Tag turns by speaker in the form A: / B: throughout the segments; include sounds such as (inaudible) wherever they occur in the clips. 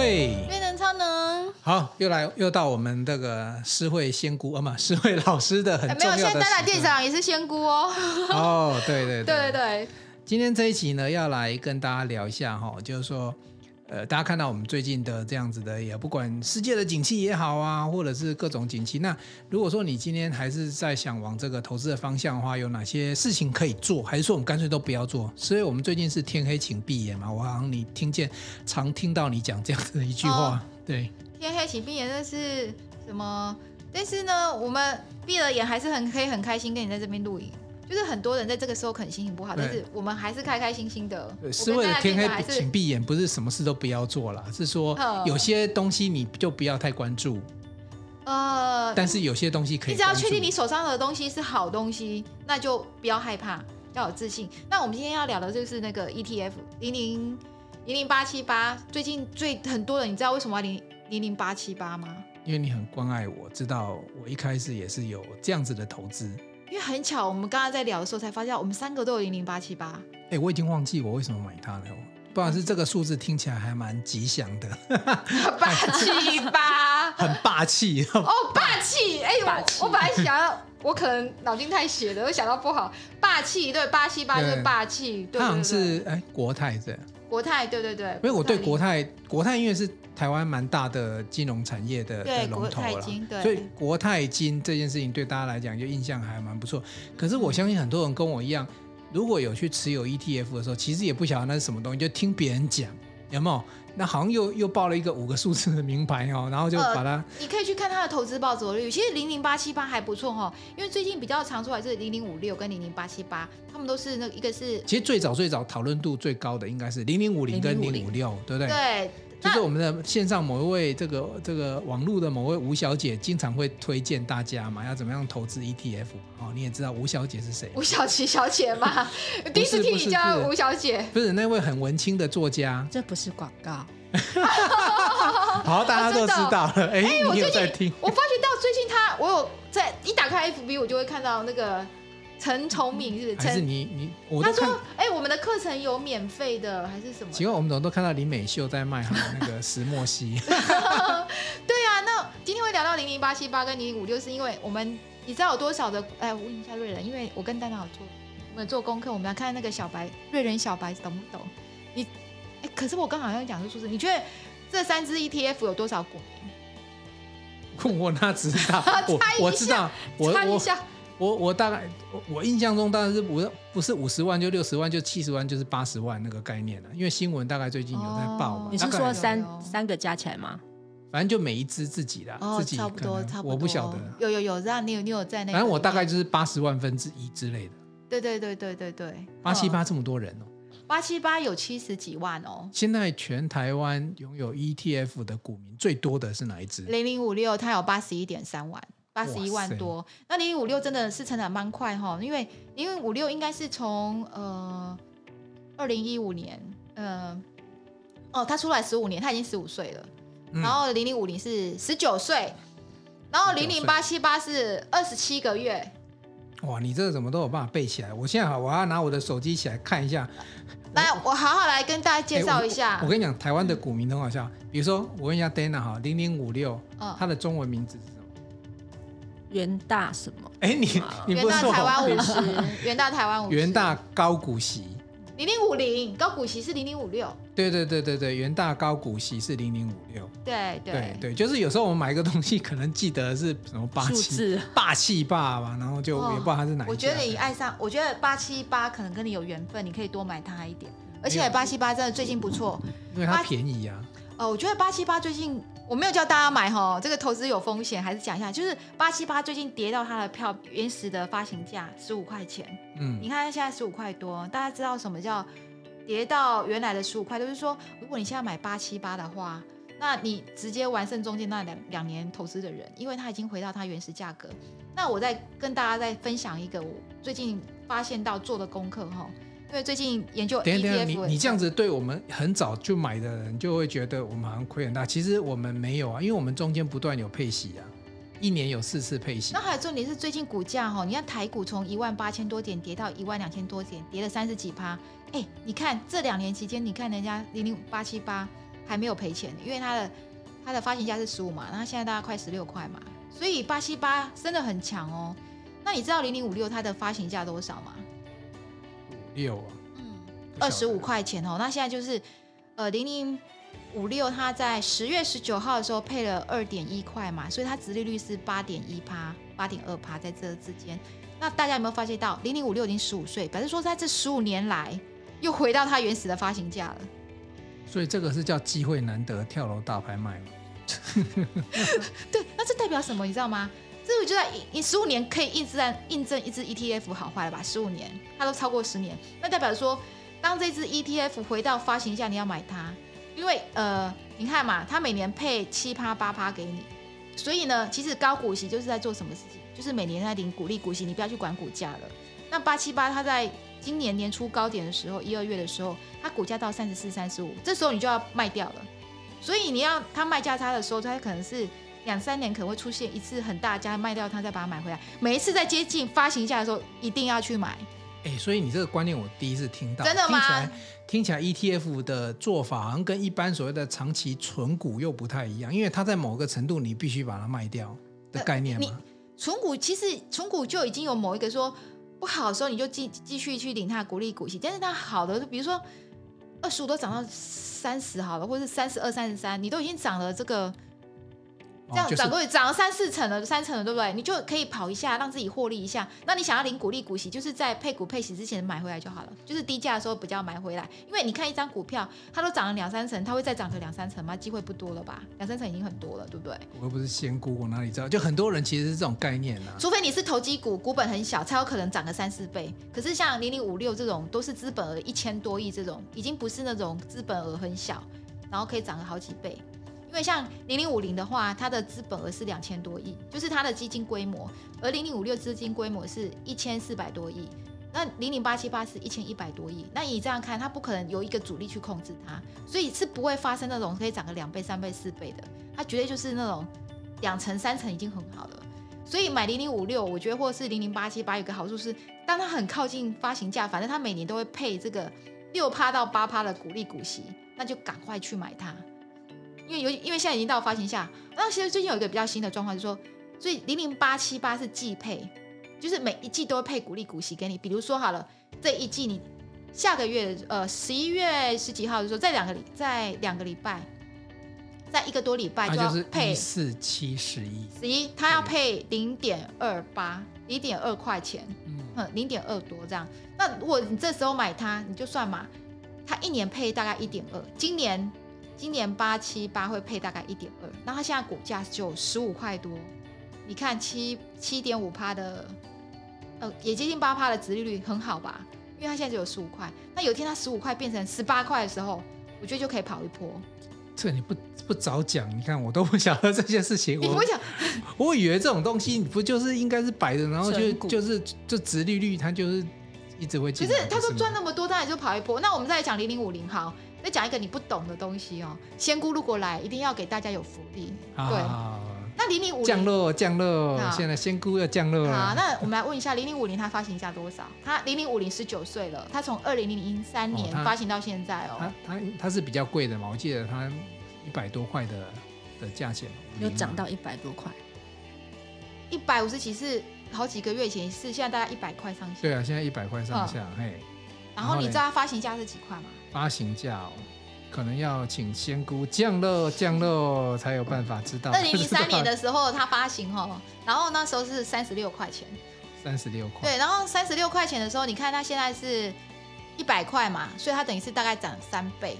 A: 慧，
B: 越能超能。
A: 好，又来又到我们这个诗慧仙姑啊嘛，诗慧老师的很重要的。
B: 没有，现在大店长也是仙姑哦。(laughs)
A: 哦，对对对
B: 对对对。
A: 今天这一集呢，要来跟大家聊一下哈，就是说。呃，大家看到我们最近的这样子的，也不管世界的景气也好啊，或者是各种景气。那如果说你今天还是在想往这个投资的方向的话，有哪些事情可以做？还是说我们干脆都不要做？所以我们最近是天黑请闭眼嘛。我好像你听见常听到你讲这样子的一句话，哦、(laughs) 对，
B: 天黑请闭眼那是什么？但是呢，我们闭了眼还是很可以很开心跟你在这边录影。就是很多人在这个时候可能心情不好，但是我们还是开开心心的。
A: 是为了天黑请闭眼，不是什么事都不要做了，是说有些东西你就不要太关注。呃，但是有些东西可以。你只
B: 要确定你手上的东西是好东西，那就不要害怕，要有自信。那我们今天要聊的就是那个 ETF 零零零零八七八，最近最很多人，你知道为什么要零零零八七八吗？
A: 因为你很关爱我，知道我一开始也是有这样子的投资。
B: 因为很巧，我们刚刚在聊的时候才发现，我们三个都有零零八七八。
A: 哎，我已经忘记我为什么买它了。不管是这个数字听起来还蛮吉祥的，
B: 八七八，(laughs)
A: 很霸气
B: 哦，霸气！哎，我我本来想要，我可能脑筋太斜了，我想到不好，霸气对八七八就是霸气，对，
A: 它好像是哎国泰这样。
B: 国泰对对对，
A: 因为我对国泰国泰因为是台湾蛮大的金融产业的的龙头了，所以国泰金这件事情对大家来讲就印象还蛮不错。可是我相信很多人跟我一样，如果有去持有 ETF 的时候，其实也不晓得那是什么东西，就听别人讲，有没有？那好像又又报了一个五个数字的名牌哦，(laughs) 然后就把它、呃。
B: 你可以去看它的投资报酬率，其实零零八七八还不错哈，因为最近比较常出来是零零五六跟零零八七八，他们都是那一个是。
A: 其实最早最早讨论度最高的应该是零零五零跟零零五六，对不对？
B: 对。
A: 就是我们的线上某一位这个这个网络的某位吴小姐，经常会推荐大家嘛，要怎么样投资 ETF 哦。你也知道吴小姐是谁？
B: 吴小琪小姐吗？(laughs) 第一次听你叫吴小姐，
A: 不是那位很文青的作家。
C: 这不是广告。(laughs) (laughs)
A: 好，大家都知道了。哎、欸，
B: 我
A: 有在听。
B: 我发觉到最近他，我有在一打开 FB，我就会看到那个。陈崇敏是还
A: 是你你？我
B: 他说：“哎、欸，我们的课程有免费的还是什么？”
A: 请问我们怎么都看到林美秀在卖他的那个石墨烯？(laughs)
B: 对啊，那今天会聊到零零八七八跟零零五六，是因为我们你知道有多少的？哎，我问一下瑞仁，因为我跟丹娜有做，我们有做功课，我们要看那个小白瑞仁小白懂不懂？你哎，可是我刚好像讲的数字，你觉得这三只 ETF 有多少股
A: 民？(laughs) 我哪知道？我我知道，我我。(laughs) 我我大概我我印象中当然是五不是五十万就六十万就七十万就是八十万那个概念了，因为新闻大概最近有在报嘛。
C: 你是说三三个加起来吗？
A: 反正就每一只自己的，自己
B: 差不多差不多。
A: 我不晓得。
B: 有有有，让你有你有在那。
A: 反正我大概就是八十万分之一之类的。
B: 对对对对对对。
A: 八七八这么多人哦。
B: 八七八有七十几万哦。
A: 现在全台湾拥有 ETF 的股民最多的是哪一只？
B: 零零五六，它有八十一点三万。八十一万多，那零零五六真的是成长蛮快哈，因为零零五六应该是从呃二零一五年，呃哦，他出来十五年，他已经十五岁了，嗯、然后零零五零是十九岁，然后零零八七八是二十七个月。
A: 哇，你这个怎么都有办法背起来？我现在好，我要拿我的手机起来看一下。(laughs)
B: 来，我好好来跟大家介绍一下。
A: 欸、我，我跟你讲，台湾的股民很好笑，比如说我问一下 Dana 哈，零零五六，它的中文名字是。
C: 元大什么？
A: 哎，你 (laughs) 你不是说
B: 台湾五十？(laughs) 元大台湾五十。
A: 元大高股息。
B: 零零五零高股息是零零五六。
A: 对对对对对，元大高股息是零零五六。
B: 对对
A: 对对，就是有时候我们买一个东西，可能记得是什么八七霸气霸吧，然后就也不知道它是哪一个。
B: 我觉得你爱上，我觉得八七八可能跟你有缘分，你可以多买它一点。而且八七八真的最近不错，
A: 因为它便宜啊。
B: 哦，我觉得八七八最近。我没有叫大家买哈，这个投资有风险，还是讲一下，就是八七八最近跌到它的票原始的发行价十五块钱，嗯，你看它现在十五块多，大家知道什么叫跌到原来的十五块？就是说，如果你现在买八七八的话，那你直接完胜中间那两两年投资的人，因为它已经回到它原始价格。那我再跟大家再分享一个我最近发现到做的功课哈。因为最近研究 ETF，等等，
A: 你你这样子对我们很早就买的人就会觉得我们好像亏很大。其实我们没有啊，因为我们中间不断有配息啊，一年有四次配息。
B: 那还有重点是最近股价哈，你看台股从一万八千多点跌到一万两千多点，跌了三十几趴。哎，你看这两年期间，你看人家零零八七八还没有赔钱，因为它的它的发行价是十五嘛，然后现在大概快十六块嘛，所以八七八真的很强哦。那你知道零零五六它的发行价多少吗？
A: 五六啊，
B: 嗯，二十五块钱哦。那现在就是呃零零五六，它在十月十九号的时候配了二点一块嘛，所以它殖利率是八点一趴、八点二趴在这之间。那大家有没有发现到零零五六已经十五岁，表示说在这十五年来又回到它原始的发行价了。
A: 所以这个是叫机会难得，跳楼大拍卖 (laughs)
B: 对，那这代表什么？你知道吗？这个就在你十五年可以印证印证一支 ETF 好坏了吧？十五年，它都超过十年，那代表说，当这支 ETF 回到发行价，你要买它，因为呃，你看嘛，它每年配七趴八趴给你，所以呢，其实高股息就是在做什么事情？就是每年在领股利股息，你不要去管股价了。那八七八它在今年年初高点的时候，一二月的时候，它股价到三十四、三十五，这时候你就要卖掉了。所以你要它卖价差的时候，它可能是两三年可能会出现一次很大家卖掉它，再把它买回来。每一次在接近发行价的时候，一定要去买。
A: 哎、欸，所以你这个观念我第一次听到，
B: 真的吗？
A: 听起来 ETF 的做法好像跟一般所谓的长期存股又不太一样，因为它在某个程度你必须把它卖掉的概念嘛。
B: 存股其实存股就已经有某一个说不好的时候，你就继继续去领它的股利股息。但是它好的，比如说二十五都涨到三十好了，或者是三十二、三十三，你都已经涨了这个。这样涨过去涨了三四成了，三成了，对不对？你就可以跑一下，让自己获利一下。那你想要领股利股息，就是在配股配息之前买回来就好了。就是低价的时候比较买回来，因为你看一张股票，它都涨了两三成，它会再涨个两三成吗？机会不多了吧？两三成已经很多了，对不对？
A: 我又不是仙姑，我哪里知道？就很多人其实是这种概念啊。
B: 除非你是投机股，股本很小，才有可能涨个三四倍。可是像零零五六这种，都是资本额一千多亿这种，已经不是那种资本额很小，然后可以涨个好几倍。因为像零零五零的话，它的资本额是两千多亿，就是它的基金规模；而零零五六资金规模是一千四百多亿，那零零八七八是一千一百多亿。那你这样看，它不可能有一个主力去控制它，所以是不会发生那种可以涨个两倍、三倍、四倍的。它绝对就是那种两成、三成已经很好了。所以买零零五六，我觉得或是零零八七八，有个好处是，当它很靠近发行价，反正它每年都会配这个六趴到八趴的股利股息，那就赶快去买它。因为有，因为现在已经到发行下，那其实最近有一个比较新的状况，就是说，所以零零八七八是季配，就是每一季都会配股利股息给你。比如说好了，这一季你下个月呃十一月十几号的时候，在两个礼在两个礼拜，在一个多礼拜就要配
A: 四七十一
B: 十一，它要配零点二八零点二块钱，嗯，零点二多这样。那如果你这时候买它，你就算嘛，它一年配大概一点二，今年。今年八七八会配大概一点二，那它现在股价就十五块多，你看七七点五趴的，呃，也接近八趴的殖利率很好吧？因为它现在只有十五块，那有一天它十五块变成十八块的时候，我觉得就可以跑一波。
A: 这你不不早讲，你看我都不晓得这件事情。
B: 你不讲，
A: 我以为这种东西你不就是应该是摆着，然后就就是就殖利率它就是一直会。
B: 可是他说赚那么多，当然就跑一波。那我们再来讲零零五零好。再讲一个你不懂的东西哦，仙姑如果来，一定要给大家有福利。对，那零零五零
A: 降落降落，现在仙姑要降落了。
B: 好，那我们来问一下零零五零，它发行价多少？它零零五零十九岁了，它从二零零三年发行到现在哦。
A: 它它它是比较贵的嘛？我记得它一百多块的的价钱，
C: 有涨到一百多块，
B: 一百五十几是好几个月前是，现在大概一百块上下。
A: 对啊，现在一百块上下，嘿。
B: 然后你知道它发行价是几块吗？
A: 发行价哦，可能要请仙姑降落降落才有办法知道。
B: 二零零三年的时候，它发行哦，(laughs) 然后那时候是三十六块钱。
A: 三十六块。
B: 对，然后三十六块钱的时候，你看它现在是一百块嘛，所以它等于是大概涨三倍。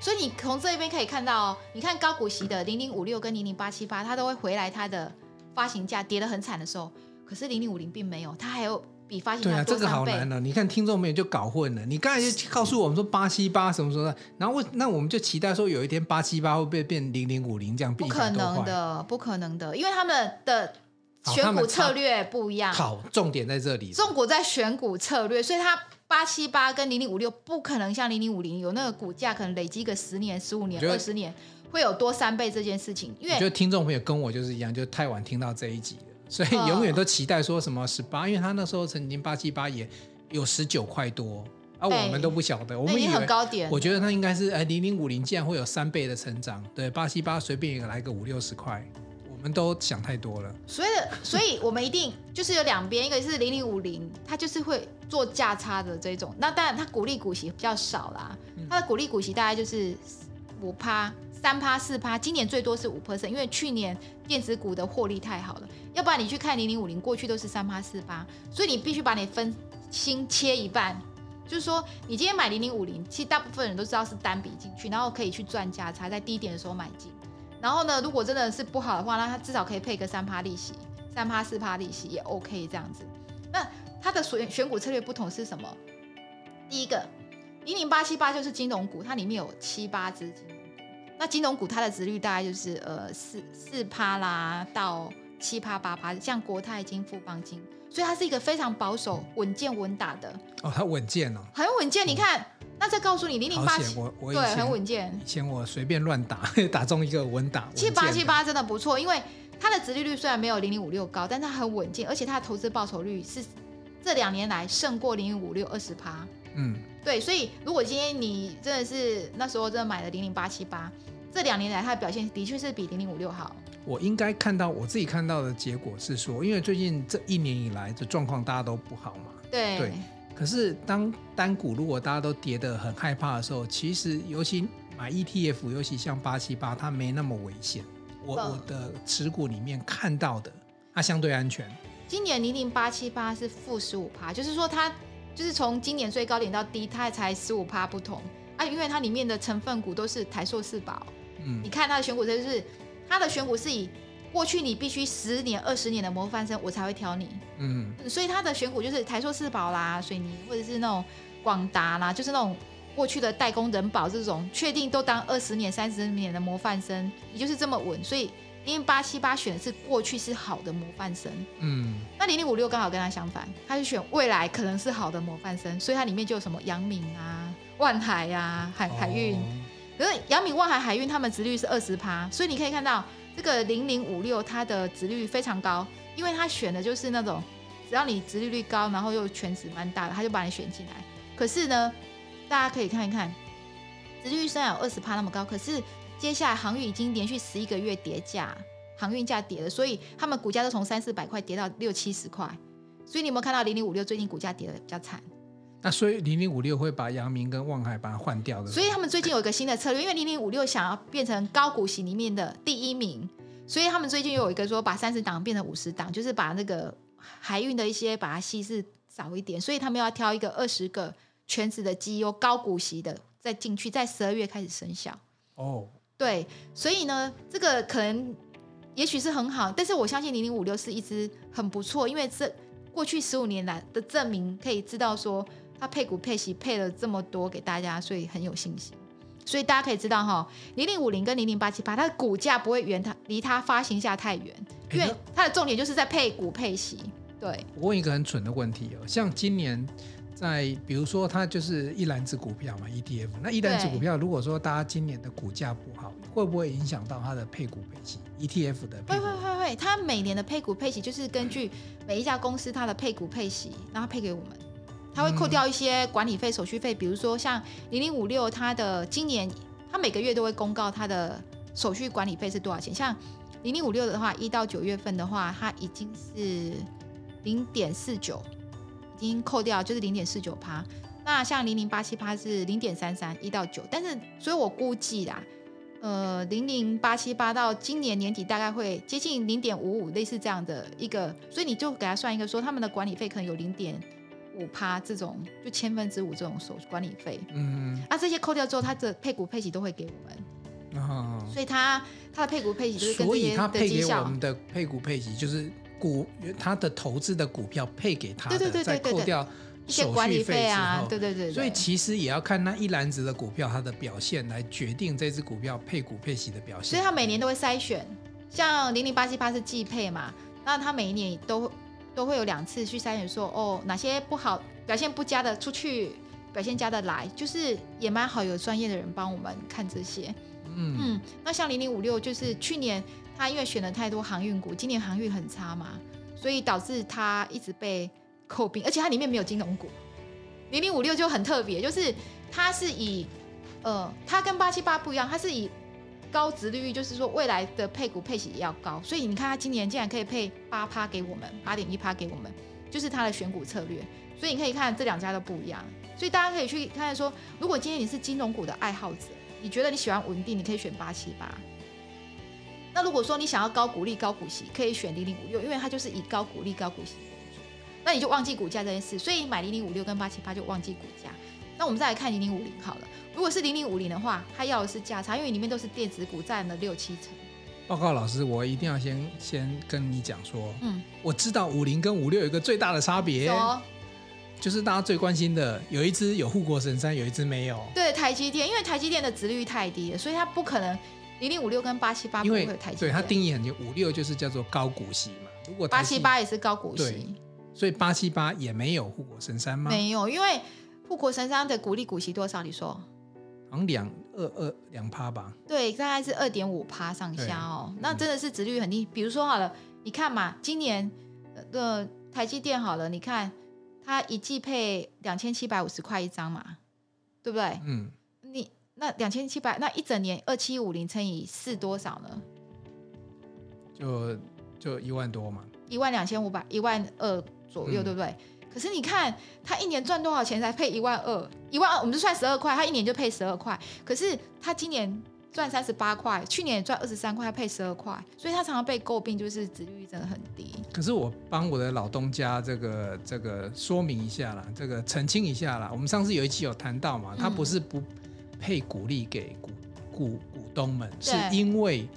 B: 所以你从这边可以看到哦，你看高股息的零零五六跟零零八七八，它都会回来它的发行价跌得很惨的时候，可是零零五零并没有，它还有。比发行对啊，
A: 这个好难了。你看听众朋友就搞混了。你刚才就告诉我们说八七八什么什么的，然后那我们就期待说有一天八七八会不会变零零五零这样？
B: 不可能的，不可能的，因为他们的选股策略不一样。
A: 好，重点在这里。
B: 重股在选股策略，所以它八七八跟零零五六不可能像零零五零有那个股价可能累积个十年、十五年、二十年会有多三倍这件事情。因为我觉得
A: 听众朋友跟我就是一样，就太晚听到这一集了。所以永远都期待说什么十八，因为他那时候曾经八七八也有十九块多，啊，我们都不晓得，我们
B: 已经很高点。
A: 我觉得它应该是哎，零零五零竟然会有三倍的成长，对，八七八随便一个来个五六十块，我们都想太多了。
B: 所以，所以我们一定就是有两边，一个是零零五零，它就是会做价差的这种。那当然，它股利股息比较少啦，它的股利股息大概就是五趴。三趴四趴，今年最多是五 percent，因为去年电子股的获利太好了。要不然你去看零零五零，过去都是三趴四趴，所以你必须把你分心切一半，就是说你今天买零零五零，其实大部分人都知道是单笔进去，然后可以去赚价差，在低点的时候买进。然后呢，如果真的是不好的话，那它至少可以配个三趴利息，三趴四趴利息也 OK 这样子。那它的选选股策略不同是什么？第一个零零八七八就是金融股，它里面有七八只。那金融股它的值率大概就是呃四四趴啦到七趴八趴，像国泰金、富邦金，所以它是一个非常保守、稳健、稳打的。
A: 哦，它稳健哦，
B: 很稳健。你看，嗯、那再告诉你，零零八七，对，很稳健。
A: 以前我随便乱打，(laughs) 打中一个稳打。
B: 七八七八真的不错，因为它的值利率虽然没有零零五六高，但它很稳健，而且它的投资报酬率是这两年来胜过零零五六二十趴。嗯。对，所以如果今天你真的是那时候真的买了零零八七八，这两年来它的表现的确是比零零五六好。
A: 我应该看到我自己看到的结果是说，因为最近这一年以来的状况大家都不好嘛。
B: 对。
A: 对。可是当单股如果大家都跌得很害怕的时候，其实尤其买 ETF，尤其像八七八，它没那么危险。我我的持股里面看到的，它相对安全。
B: 今年零零八七八是负十五趴，就是说它。就是从今年最高点到低，它才十五趴不同啊，因为它里面的成分股都是台硕四宝。嗯，你看它的选股，就是它的选股是以过去你必须十年、二十年的模范生，我才会挑你。嗯，所以它的选股就是台硕四宝啦、水泥或者是那种广达啦，就是那种过去的代工人保这种，确定都当二十年、三十年的模范生，也就是这么稳，所以。零零八七八选的是过去是好的模范生，嗯，那零零五六刚好跟他相反，他就选未来可能是好的模范生，所以它里面就有什么杨敏啊、万海啊、海海运，可是阳明、万海、海运他们殖率是二十趴，所以你可以看到这个零零五六它的殖率非常高，因为他选的就是那种只要你殖利率高，然后又全值蛮大的，他就把你选进来。可是呢，大家可以看一看，殖率虽然有二十趴那么高，可是。接下来航运已经连续十一个月跌价，航运价跌了，所以他们股价都从三四百块跌到六七十块。所以你有没有看到零零五六最近股价跌的比较惨？
A: 那所以零零五六会把阳明跟望海把它换掉的。
B: 所以他们最近有一个新的策略，因为零零五六想要变成高股息里面的第一名，所以他们最近又有一个说把三十档变成五十档，就是把那个海运的一些把它稀释少一点，所以他们要挑一个二十个全职的绩优高股息的再进去，在十二月开始生效。哦。对，所以呢，这个可能也许是很好，但是我相信零零五六是一支很不错，因为这过去十五年来的证明可以知道说，它配股配息配了这么多给大家，所以很有信心。所以大家可以知道哈，零零五零跟零零八七八，它的股价不会远它离它发行价太远，因为它的重点就是在配股配息。对，
A: 我问一个很蠢的问题哦，像今年。在比如说，它就是一篮子股票嘛，ETF。那一篮子股票，如果说大家今年的股价不好，会不会影响到它的配股配息？ETF 的配股？
B: 会会会会，它每年的配股配息就是根据每一家公司它的配股配息，然后配给我们，它会扣掉一些管理费、手续费。比如说像零零五六，它的今年它每个月都会公告它的手续管理费是多少钱。像零零五六的话，一到九月份的话，它已经是零点四九。已经扣掉就是零点四九趴，那像零零八七趴是零点三三一到九，但是所以我估计啦，呃零零八七八到今年年底大概会接近零点五五，类似这样的一个，所以你就给他算一个说他们的管理费可能有零点五趴这种，就千分之五这种手管理费，嗯，那、啊、这些扣掉之后，他的配股配息都会给我们，哦，所以他他的配股配息就是跟这些的绩效，我们
A: 的配股配息就是。股他的投资的股票配给他的，再扣掉一些管理费啊，
B: 对对对，
A: 所以其实也要看那一篮子的股票它的表现来决定这支股票配股配息的表现。
B: 所以他每年都会筛选，像零零八七八是季配嘛，那他每一年都都会有两次去筛选说，哦哪些不好表现不佳的出去，表现佳的来，就是也蛮好有专业的人帮我们看这些。嗯嗯，那像零零五六就是去年。他因为选了太多航运股，今年航运很差嘛，所以导致他一直被诟病，而且它里面没有金融股，零零五六就很特别，就是它是以呃，它跟八七八不一样，它是以高殖利率，就是说未来的配股配息也要高，所以你看它今年竟然可以配八趴给我们，八点一趴给我们，就是它的选股策略。所以你可以看这两家都不一样，所以大家可以去看说，如果今天你是金融股的爱好者，你觉得你喜欢稳定，你可以选八七八。那如果说你想要高股利、高股息，可以选零零五六，因为它就是以高股利、高股息为主。那你就忘记股价这件事，所以买零零五六跟八七八就忘记股价。那我们再来看零零五零好了，如果是零零五零的话，它要的是价差，因为里面都是电子股占了六七成。
A: 报告老师，我一定要先先跟你讲说，嗯，我知道五零跟五六有一个最大的差别。就是大家最关心的，有一只有护国神山，有一只没有。
B: 对，台积电，因为台积电的值率太低了，所以它不可能零零五六跟八七八不会有台积电。
A: 对，它定义很清，五六就是叫做高股息嘛。如果
B: 八七八也是高股息，
A: 所以八七八也没有护国神山吗？
B: 没有，因为护国神山的股利股息多少？你说？
A: 好像两二二两趴吧？
B: 对，大概是二点五趴上下哦。那真的是值率很低。比如说好了，你看嘛，今年的台积电好了，你看。它一季配两千七百五十块一张嘛，对不对？嗯，你那两千七百，那一整年二七五零乘以四多少呢？
A: 就就一万多嘛。
B: 一万两千五百，一万二左右，嗯、对不对？可是你看他一年赚多少钱才配一万二？一万二，我们就算十二块，他一年就配十二块。可是他今年。赚三十八块，去年也赚二十三块，配十二块，所以他常常被诟病，就是值率真的很低。
A: 可是我帮我的老东家这个这个说明一下啦，这个澄清一下啦。我们上次有一期有谈到嘛，他不是不配股利给股股股东们，是因为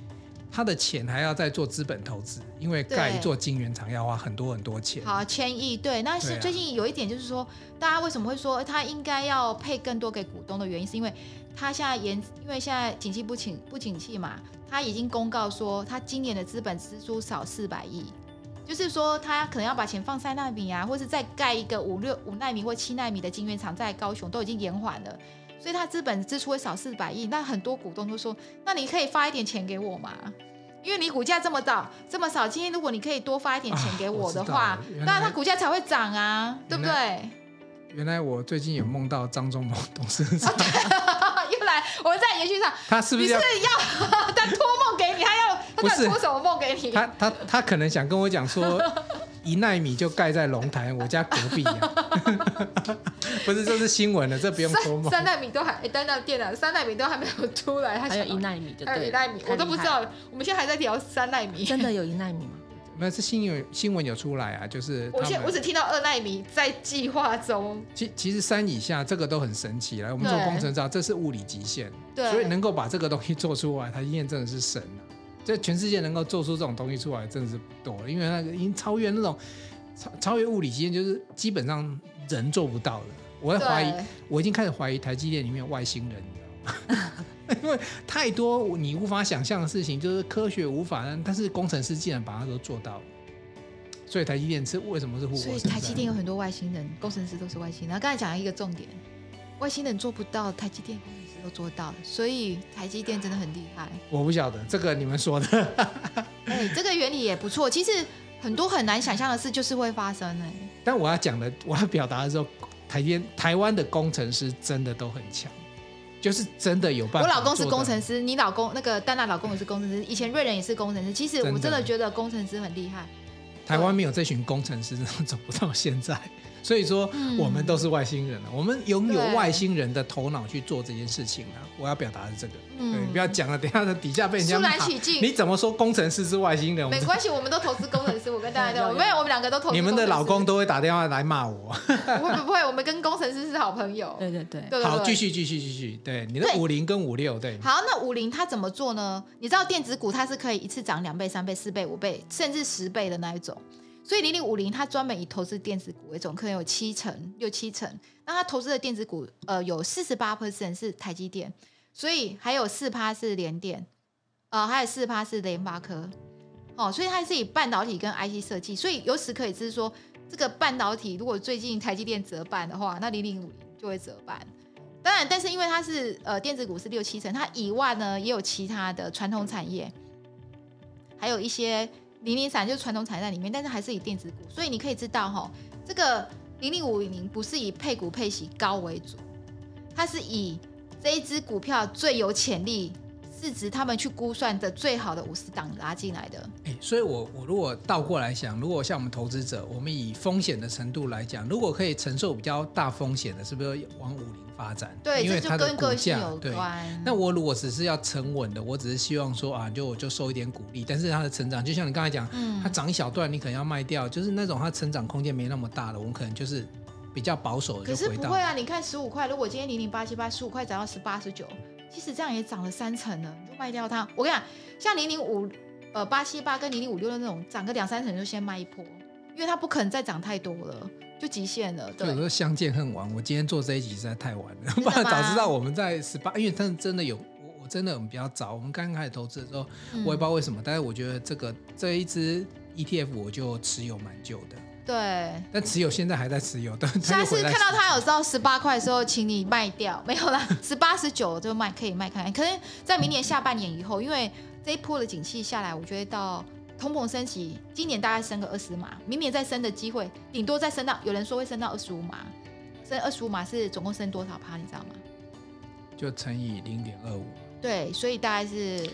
A: 他的钱还要再做资本投资，因为盖一座晶圆厂要花很多很多钱。
B: 好，千亿对，那是最近有一点就是说，大家为什么会说他应该要配更多给股东的原因，是因为。他现在延，因为现在景气不景不景气嘛，他已经公告说，他今年的资本支出少四百亿，就是说他可能要把钱放三纳米啊，或是再盖一个五六五纳米或七纳米的晶圆厂在高雄，都已经延缓了，所以他资本支出会少四百亿。那很多股东都说，那你可以发一点钱给我嘛，因为你股价这么早这么少，今天如果你可以多发一点钱给我的话，那他股价才会涨啊，对不对？
A: 原来我最近有梦到张忠谋董事长。(laughs)
B: 我们在延续上，
A: 他是不是要，
B: 是要 (laughs) 他托梦给你？他要他想托什么梦给你？
A: 他他他可能想跟我讲说，一奈米就盖在龙潭我家隔壁啊。(laughs) 不是，这是新闻了，这不用说嘛。
B: 三奈米都还哎，等等，电脑三奈米都还没有出来，
C: 还有一奈米的，
B: 还有一奈米，我都不知道。我们现在还在聊三奈米，
C: 真的有一奈米吗？
A: 没有，是新闻新闻有出来啊，就是
B: 我现我只听到二奈米在计划中。
A: 其其实三以下这个都很神奇了，我们做工程知道这是物理极限，
B: 对，
A: 所以能够把这个东西做出来，它验证的是神啊！这全世界能够做出这种东西出来，真的是不多了，因为那个已经超越那种超超越物理极限，就是基本上人做不到的。我在怀疑，我已经开始怀疑台积电里面有外星人，你知道吗？因为太多你无法想象的事情，就是科学无法，但是工程师竟然把它都做到了。所以台积电是为什么是护国？
B: 所以台积电有很多外星人，工程师都是外星人。刚才讲了一个重点，外星人做不到，台积电都做到了，所以台积电真的很厉害。
A: 我不晓得这个你们说的。(laughs)
B: 哎，这个原理也不错。其实很多很难想象的事就是会发生哎。
A: 但我要讲的，我要表达的时候，台积台湾的工程师真的都很强。就是真的有办法。
B: 我老公是工程师，你老公那个丹娜老公也是工程师，以前瑞仁也是工程师。其实我真的觉得工程师很厉害。
A: 台湾没有这群工程师，怎么走不到现在。所以说，我们都是外星人了。我们拥有外星人的头脑去做这件事情啊！我要表达的是这个。嗯，对，不要讲了，等下在底下被人家
B: 肃然起敬。
A: 你怎么说工程师是外星人？
B: 没关系，我们都投资工程师。我跟大家讲，(laughs) 没有，我们两个都投资。
A: 你们的老公都会打电话来骂我。(laughs)
B: 不会不会，我们跟工程师是好朋友。
C: 对对对。
A: 好，继续继续继续。对，你的五零跟五六，对。
B: 好，那五零它怎么做呢？你知道电子股它是可以一次涨两倍、三倍、四倍、五倍，甚至十倍的那一种。所以零零五零它专门以投资电子股为总，可能有七成六七成。那它投资的电子股，呃，有四十八 percent 是台积电，所以还有四趴是联电，呃，还有四趴是联发科。哦，所以它是以半导体跟 IC 设计。所以由此可以知说，这个半导体如果最近台积电折半的话，那零零五零就会折半。当然，但是因为它是呃电子股是六七成，它以外呢也有其他的传统产业，还有一些。零零散就是传统产业在里面，但是还是以电子股，所以你可以知道哈，这个零零五零不是以配股配息高为主，它是以这一支股票最有潜力。市值他们去估算的最好的五十档拉进来的，
A: 哎，所以我我如果倒过来想，如果像我们投资者，我们以风险的程度来讲，如果可以承受比较大风险的，是不是往五零发展？
B: 对，
A: 因为它的股
B: 价。
A: 对，那我如果只是要沉稳的，我只是希望说啊，就我就收一点股利，但是它的成长，就像你刚才讲，嗯，它涨一小段，你可能要卖掉，就是那种它成长空间没那么大的，我们可能就是比较保守的。
B: 可是不会啊，你看十五块，如果今天零零八七八十五块涨到十八十九。其实这样也涨了三成了，你就卖掉它。我跟你讲，像零零五呃八七八跟零零五六的那种涨个两三成就先卖一波，因为它不可能再涨太多了，就极限了。对，有时候
A: 相见恨晚。我今天做这一集实在太晚了，不然早知道我们在十八，因为真的真的有我我真的我们比较早，我们刚刚开始投资的时候，嗯、我也不知道为什么，但是我觉得这个这一支 ETF 我就持有蛮久的。
B: 对，
A: 但持有现在还在持有，但。
B: 下次看到它有到十八块的时候，请你卖掉，没有啦，(laughs) 十八十九就卖，可以卖看看。可能在明年下半年以后，因为这一波的景气下来，我觉得到通膨升级，今年大概升个二十码，明年再升的机会，顶多再升到，有人说会升到二十五码，升二十五码是总共升多少趴？你知道吗？
A: 就乘以零点二五。
B: 对，所以大概是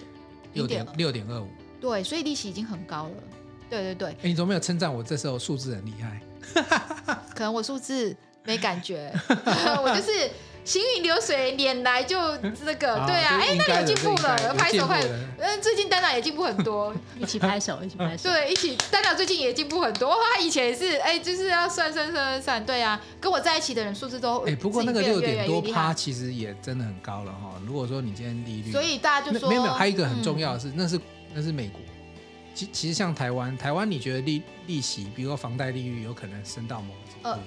A: 六点六点二五。
B: 对，所以利息已经很高了。对对对，
A: 哎，你怎么没有称赞我这时候数字很厉害？(laughs)
B: 可能我数字没感觉，(laughs) 我就是行云流水，脸来就这个。对啊，哎，那有进步了，拍手拍。嗯，最近丹娜也进步很多，(laughs)
C: 一起拍手，一起拍手。
B: 对，一起。丹娜最近也进步很多，他以前也是，哎，就是要算算算算。对啊，跟我在一起的人数字都
A: 哎，不过那个六点多趴其实也真的很高了哈。如果说你今天利率，
B: 所以大家就说，
A: 没有没有，还有一个很重要的是，那是那是美国。其其实像台湾，台湾你觉得利利息，比如说房贷利率，有可能升到某个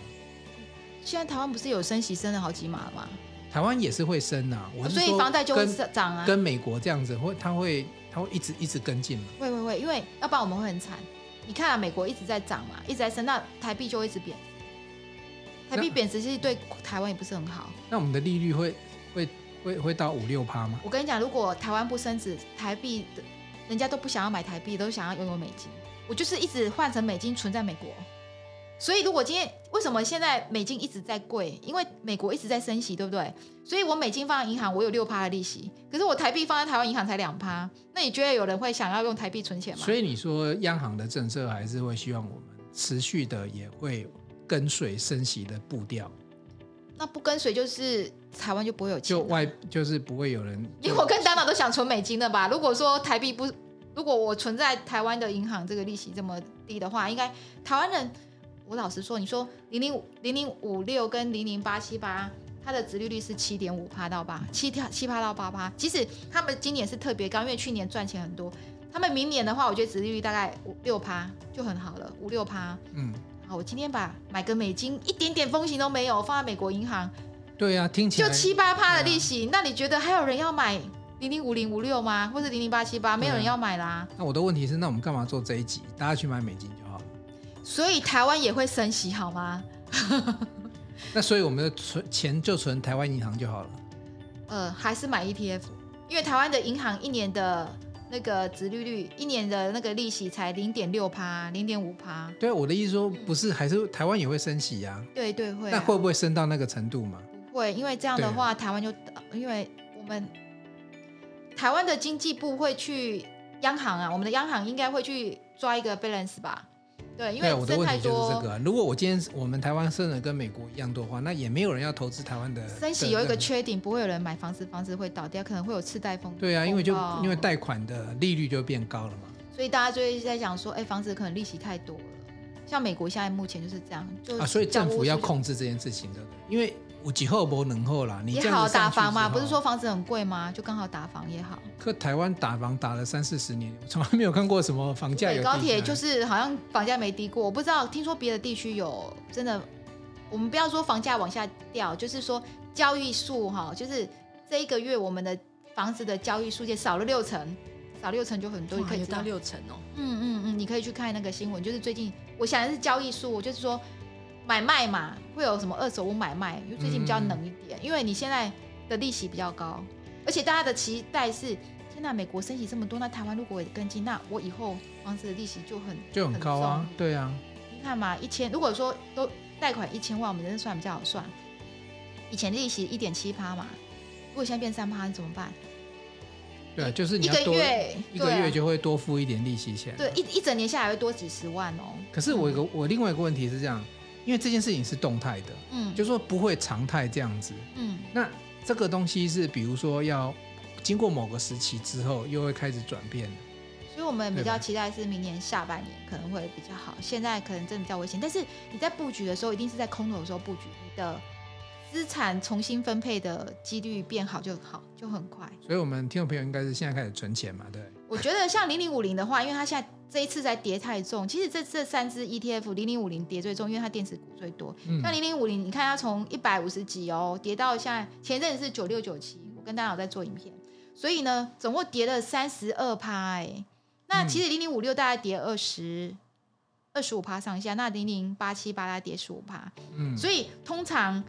B: 现在台湾不是有升息升了好几码吗？
A: 台湾也是会升啊，我
B: 所以房贷就会涨啊。
A: 跟美国这样子，会它会它会一直一直跟进嘛？
B: 会会会，因为要不然我们会很惨。你看啊，美国一直在涨嘛，一直在升，那台币就会一直贬。台币贬值其实对台湾也不是很好。
A: 那我们的利率会会会会到五六趴吗？
B: 我跟你讲，如果台湾不升值，台币的。人家都不想要买台币，都想要拥有美金。我就是一直换成美金存在美国。所以如果今天为什么现在美金一直在贵？因为美国一直在升息，对不对？所以我美金放在银行，我有六趴的利息。可是我台币放在台湾银行才两趴。那你觉得有人会想要用台币存钱吗？
A: 所以你说央行的政策还是会希望我们持续的也会跟随升息的步调。
B: 那不跟随就是台湾就不会有钱，
A: 就外就是不会有人。
B: 因为我跟 Dana 都想存美金的吧？如果说台币不，如果我存在台湾的银行，这个利息这么低的话，应该台湾人，我老实说，你说零零零零五六跟零零八七八，它的殖利率是七点五趴到八七七趴到八趴。即使他们今年是特别高，因为去年赚钱很多。他们明年的话，我觉得殖利率大概五六趴就很好了，五六趴。嗯。好，我今天把买个美金，一点点风险都没有，放在美国银行。
A: 对呀、啊，听起来
B: 就七八趴的利息。啊、那你觉得还有人要买零零五零五六吗？或者零零八七八？没有人要买啦、啊。
A: 那我的问题是，那我们干嘛做这一集？大家去买美金就好了。
B: 所以台湾也会升息，好吗？(laughs)
A: 那所以我们的存钱就存台湾银行就好了。
B: 呃，还是买 ETF，因为台湾的银行一年的。那个殖利率一年的那个利息才零点六趴，零点五趴。
A: 对，我的意思说不是，还是台湾也会升息呀？
B: 对对会。
A: 那会不会升到那个程度嘛？
B: 不会，因为这样的话，台湾就因为我们台湾的经济部会去央行啊，我们的央行应该会去抓一个 balance 吧。对，因为
A: 我的问题就是这个、啊。如果我今天我们台湾升的跟美国一样多的话，那也没有人要投资台湾的。
B: 升息有一个缺点，不会有人买房子，房子会倒掉，可能会有次贷风险。
A: 对啊，因为就因为贷款的利率就变高了嘛。
B: 所以大家就会在讲说，哎，房子可能利息太多了。像美国现在目前就是这样，就
A: 啊，所以政府要控制这件事情的，因为。五几后不能后啦，你
B: 也好打房嘛？不是说房子很贵吗？就刚好打房也好。
A: 可台湾打房打了三四十年，我从来没有看过什么房价有。
B: 高铁就是好像房价没低过，我不知道。听说别的地区有真的，我们不要说房价往下掉，就是说交易数哈，就是这一个月我们的房子的交易数就少了六成，少六成就很多，可以
C: 到六成哦。
B: 嗯嗯嗯，你可以去看那个新闻，就是最近我想的是交易数，就是说。买卖嘛，会有什么二手屋买卖？因为最近比较冷一点，嗯、因为你现在的利息比较高，而且大家的期待是，现在美国升息这么多，那台湾如果也跟进，那我以后房子的利息就很
A: 就很高啊，对啊。
B: 你看嘛，一千如果说都贷款一千万，我们真的算比较好算。以前利息一点七趴嘛，如果现在变三趴，你怎么办？
A: 对啊，就是你
B: 一个月
A: 一个月就会多付一点利息钱。
B: 对，一一整年下来会多几十万哦。
A: 可是我有个、嗯、我另外一个问题是这样，因为这件事情是动态的，嗯，就是说不会常态这样子，嗯，那这个东西是比如说要经过某个时期之后，又会开始转变。
B: 所以我们比较期待是明年下半年可能会比较好，现在可能真的比较危险。但是你在布局的时候，一定是在空头的时候布局，你的。资产重新分配的几率变好就好，就很快。
A: 所以，我们听众朋友应该是现在开始存钱嘛？对。
B: 我觉得像零零五零的话，因为它现在这一次在跌太重，其实这这三只 ETF 零零五零跌最重，因为它电子股最多。嗯。像零零五零，你看它从一百五十几哦，跌到现在前一阵子是九六九七，我跟大家有在做影片，所以呢，总共跌了三十二趴哎。那其实零零五六大概跌二十二十五趴上下，那零零八七八大概跌十五趴。嗯。所以通常。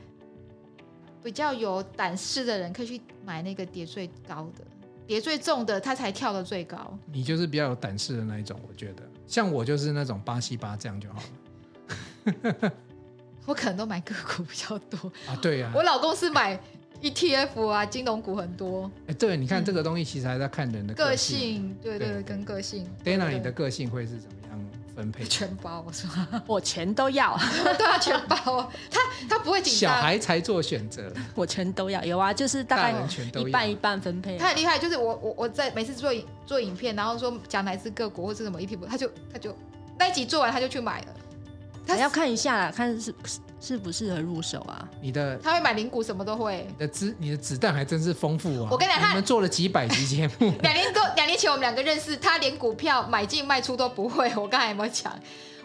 B: 比较有胆识的人可以去买那个跌最高的、跌最重的，他才跳得最高。
A: 你就是比较有胆识的那一种，我觉得。像我就是那种八七八这样就好了。(laughs)
B: 我可能都买个股比较多
A: 啊，对呀、啊。
B: 我老公是买 ETF 啊，金融股很多。
A: 哎，对，你看这个东西其实还在看人的个性，
B: 个性对对，对，跟个性。
A: Dana，你的个性会是什么？分配
B: 全包我说？
C: 我全都要，(laughs)
B: 对啊，全包。他他不会紧张，
A: 小孩才做选择，
C: 我全都要。有啊，就是大概一半一半分配。
B: 他很厉害，就是我我我在每次做做影片，然后说讲来自各国或是什么一题不他就他就那一集做完他就去买了。
C: 他要看一下啦，看是适不适合入手啊。
A: 你的
B: 他会买灵股，什么都会。
A: 你的子你的子弹还真是丰富啊！
B: 我跟你讲，
A: 他们做了几百集节目。(laughs)
B: 两年多两年前我们两个认识，他连股票买进卖出都不会。(laughs) 我刚才有没有讲？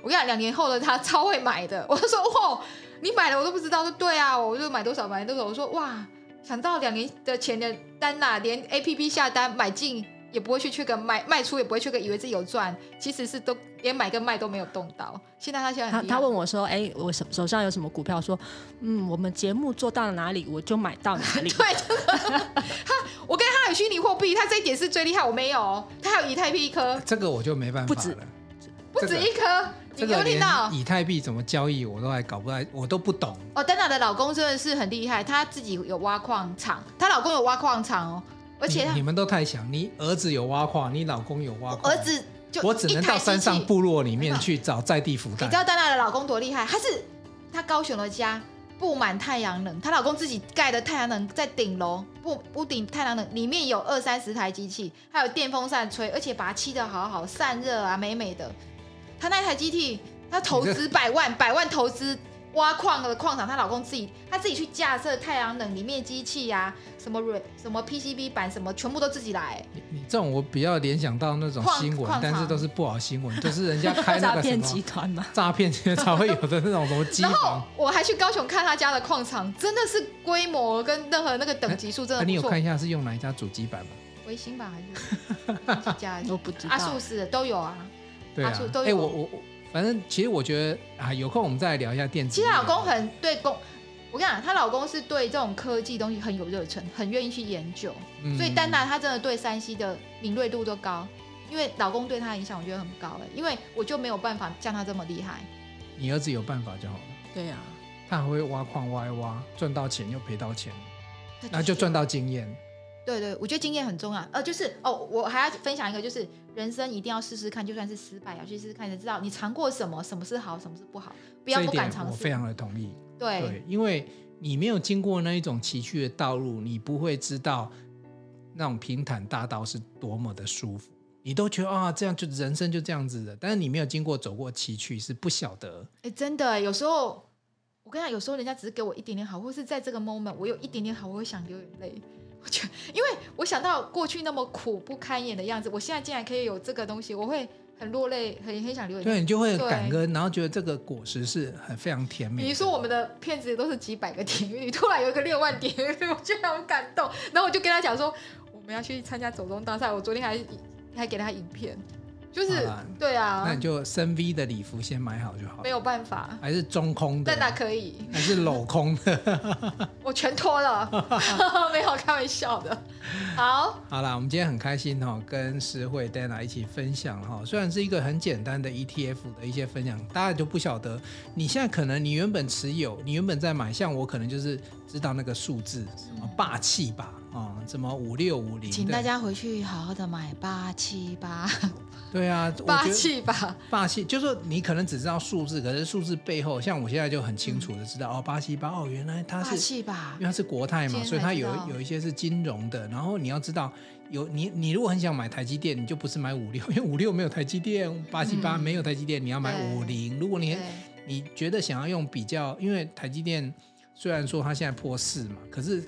B: 我跟你讲，两年后的他超会买的。(laughs) 我就说哇，你买了我都不知道。说对啊，我就买多少买多少。我说哇，想到两年的前的单呐，连 APP 下单买进。也不会去缺个卖卖出，也不会缺个以为自己有赚，其实是都连买跟卖都没有动到。现在他现在
C: 他他问我说：“哎，我手手上有什么股票？”说：“嗯，我们节目做到了哪里，我就买到哪里。(laughs) ”
B: 对，他我跟他有虚拟货币，他这一点是最厉害，我没有。他有以太币一颗，
A: 这个我就没办法了。
B: 不止，不止一颗，这个、你有听到？
A: 以太币怎么交易，我都还搞不来，我都不懂。
B: 哦，Dana 的老公真的是很厉害，他自己有挖矿场，她老公有挖矿场哦。而且
A: 你，你们都太想，你儿子有挖矿，你老公有挖矿，
B: 儿子就
A: 我只能到山上部落里面去找在地福袋。
B: 你知道丹娜的老公多厉害？他是他高雄的家布满太阳能，她老公自己盖的太阳能在顶楼，不屋顶太阳能里面有二三十台机器，还有电风扇吹，而且把它漆的好好，散热啊美美的。他那台机器，他投资百万，百万投资。挖矿的矿场，她老公自己，她自己去架设太阳能里面机器呀、啊，什么铝、什么 PCB 板，什么全部都自己来。
A: 你你这种我比较联想到那种新闻，但是都是不好新闻，都是人家 (laughs) 开那个什么诈骗集团嘛，诈骗集团才会有的那种什么机房。然后
B: 我还去高雄看他家的矿场，真的是规模跟任何那个等级数真的、欸。
A: 你有看一下是用哪一家主机板吗？
B: 微星吧还是几家？(laughs) 都不知道。阿术士的都有啊。
A: 对啊。哎、欸，我我我。反正其实我觉得啊，有空我们再来聊一下电子。
B: 其实老公很对工，我跟你讲，她老公是对这种科技东西很有热忱，很愿意去研究。嗯、所以丹娜她真的对山西的敏锐度都高，因为老公对她的影响我觉得很高哎，因为我就没有办法像他这么厉害。
A: 你儿子有办法就好了。
C: 对呀、啊，
A: 他还会挖矿挖一挖，赚到钱又赔到钱，那就赚到经验。
B: 对对，我觉得经验很重要。呃，就是哦，我还要分享一个，就是人生一定要试试看，就算是失败，要去试试看，才知道你尝过什么，什么是好，什么是不好，不要不敢尝试。
A: 我非常的同意。
B: 对，对，
A: 因为你没有经过那一种崎岖的道路，你不会知道那种平坦大道是多么的舒服。你都觉得啊，这样就人生就这样子的，但是你没有经过走过崎岖，是不晓得。
B: 哎，真的，有时候我跟你讲，有时候人家只是给我一点点好，或是在这个 moment 我有一点点好，我会想流眼泪。因为我想到过去那么苦不堪言的样子，我现在竟然可以有这个东西，我会很落泪，很很想流眼泪。
A: 对，你就会感恩，然后觉得这个果实是很非常甜美。
B: 比如说我们的片子都是几百个点阅，你突然有一个六万点阅，我觉得很感动。然后我就跟他讲说，我们要去参加走中大赛，我昨天还还给他影片，就是对啊。
A: 那你就深 V 的礼服先买好就好。
B: 没有办法，
A: 还是中空的？
B: 但哪可以？
A: 还是镂空的？(laughs)
B: 我全脱了，(laughs) 没有开玩笑的。好，
A: 好啦，我们今天很开心哈，跟诗慧 Dana 一起分享哈。虽然是一个很简单的 ETF 的一些分享，大家就不晓得你现在可能你原本持有，你原本在买，像我可能就是知道那个数字什么霸气吧。啊、嗯，怎么五六五零？
B: 请大家回去好好的买八七八。
A: 对啊，(laughs)
B: 霸气吧，
A: 霸气就是说你可能只知道数字，可是数字背后，像我现在就很清楚的知道、嗯、哦，八七八哦，原来它是
B: 霸气吧，
A: 因为它是国泰嘛，所以它有有一些是金融的。然后你要知道，有你你如果很想买台积电，你就不是买五六，(laughs) 因为五六没有台积电，八七八没有台积电，你要买五零。如果你你觉得想要用比较，因为台积电虽然说它现在破四嘛，可是。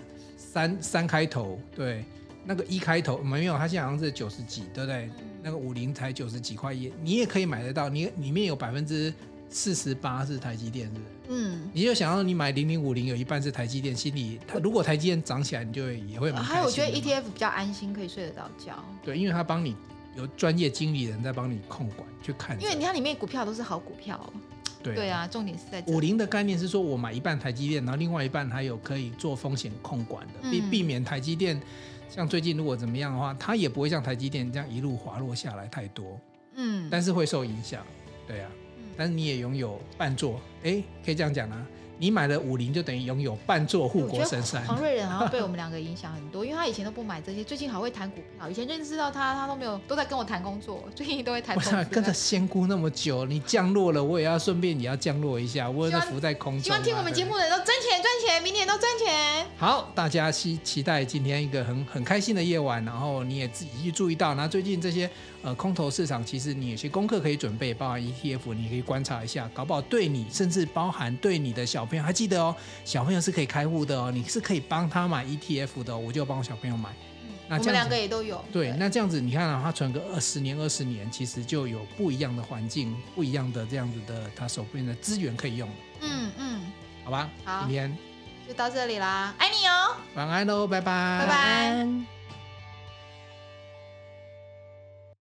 A: 三三开头，对，那个一开头没有，它现在好像是九十几，对不对？嗯、那个五零才九十几块一，你也可以买得到。你里面有百分之四十八是台积电，是不是？
B: 嗯，
A: 你就想要你买零零五零，有一半是台积电，心里它如果台积电涨起来，你就会也会蛮开心。还有，
B: 我觉得 ETF 比较安心，可以睡得到觉。
A: 对，因为它帮你有专业经理人在帮你控管去看。
B: 因为你看里面股票都是好股票。对，对啊，重点是在
A: 五零的概念是说，我买一半台积电，然后另外一半还有可以做风险控管的，避避免台积电像最近如果怎么样的话，它也不会像台积电这样一路滑落下来太多，
B: 嗯，
A: 但是会受影响，对啊，但是你也拥有半座，哎，可以这样讲啊。你买了五零就等于拥有半座护国神山。
B: 黄瑞仁好像被我们两个影响很多，因为他以前都不买这些，最近好会谈股票。以前认识到他，他都没有都在跟我谈工作，最近都会谈。我
A: 跟着仙姑那么久，你降落了，我也要顺便也要降落一下，我也浮在空中。
B: 希望听我们节目的人都赚钱赚钱，明年都赚钱。
A: 好，大家期期待今天一个很很开心的夜晚，然后你也自己去注意到，那最近这些呃空头市场，其实你有些功课可以准备，包含 ETF，你可以观察一下，搞不好对你，甚至包含对你的小。朋友还记得哦，小朋友是可以开户的哦，你是可以帮他买 ETF 的，我就帮我小朋友买。
B: 嗯、那这样我们两个也都有。
A: 对，对那这样子你看啊，他存个二十年、二十年，其实就有不一样的环境，不一样的这样子的他手边的资源可以用。
B: 嗯嗯，
A: 好吧，
B: 好，
A: 今天
B: 就到这里啦，爱你哦，
A: 晚安喽，拜拜，
B: 拜拜。